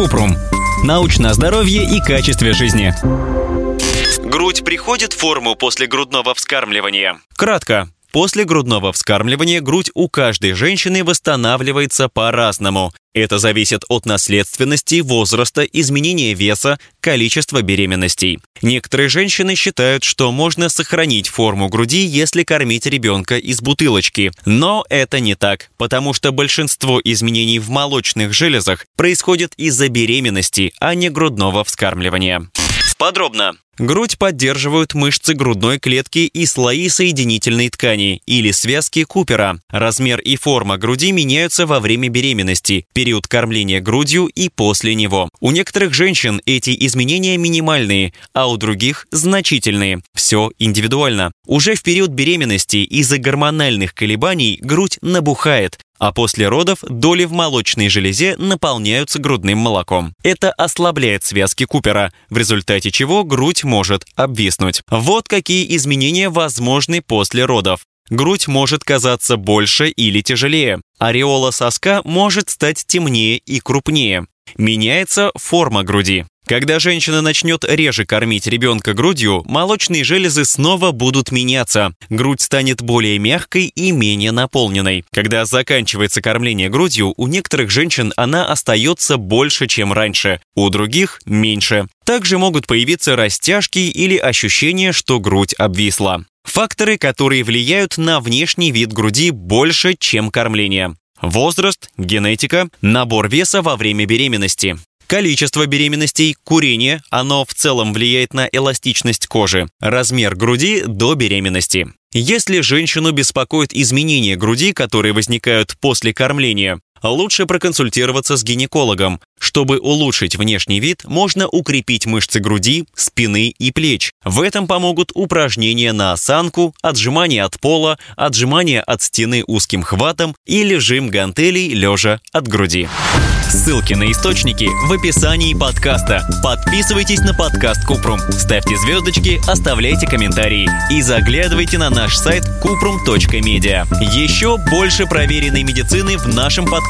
Купрум. Научное здоровье и качестве жизни. Грудь приходит в форму после грудного вскармливания. Кратко. После грудного вскармливания грудь у каждой женщины восстанавливается по-разному. Это зависит от наследственности, возраста, изменения веса, количества беременностей. Некоторые женщины считают, что можно сохранить форму груди, если кормить ребенка из бутылочки. Но это не так, потому что большинство изменений в молочных железах происходит из-за беременности, а не грудного вскармливания. Подробно. Грудь поддерживают мышцы грудной клетки и слои соединительной ткани или связки Купера. Размер и форма груди меняются во время беременности, период кормления грудью и после него. У некоторых женщин эти изменения минимальные, а у других значительные. Все индивидуально. Уже в период беременности из-за гормональных колебаний грудь набухает, а после родов доли в молочной железе наполняются грудным молоком. Это ослабляет связки Купера, в результате чего грудь может обвиснуть. Вот какие изменения возможны после родов. Грудь может казаться больше или тяжелее. Ореола соска может стать темнее и крупнее. Меняется форма груди. Когда женщина начнет реже кормить ребенка грудью, молочные железы снова будут меняться. Грудь станет более мягкой и менее наполненной. Когда заканчивается кормление грудью, у некоторых женщин она остается больше, чем раньше, у других – меньше. Также могут появиться растяжки или ощущение, что грудь обвисла. Факторы, которые влияют на внешний вид груди больше, чем кормление. Возраст, генетика, набор веса во время беременности. Количество беременностей, курение, оно в целом влияет на эластичность кожи, размер груди до беременности. Если женщину беспокоит изменения груди, которые возникают после кормления, лучше проконсультироваться с гинекологом. Чтобы улучшить внешний вид, можно укрепить мышцы груди, спины и плеч. В этом помогут упражнения на осанку, отжимания от пола, отжимания от стены узким хватом или жим гантелей лежа от груди. Ссылки на источники в описании подкаста. Подписывайтесь на подкаст Купрум, ставьте звездочки, оставляйте комментарии и заглядывайте на наш сайт kuprum.media. Еще больше проверенной медицины в нашем подкасте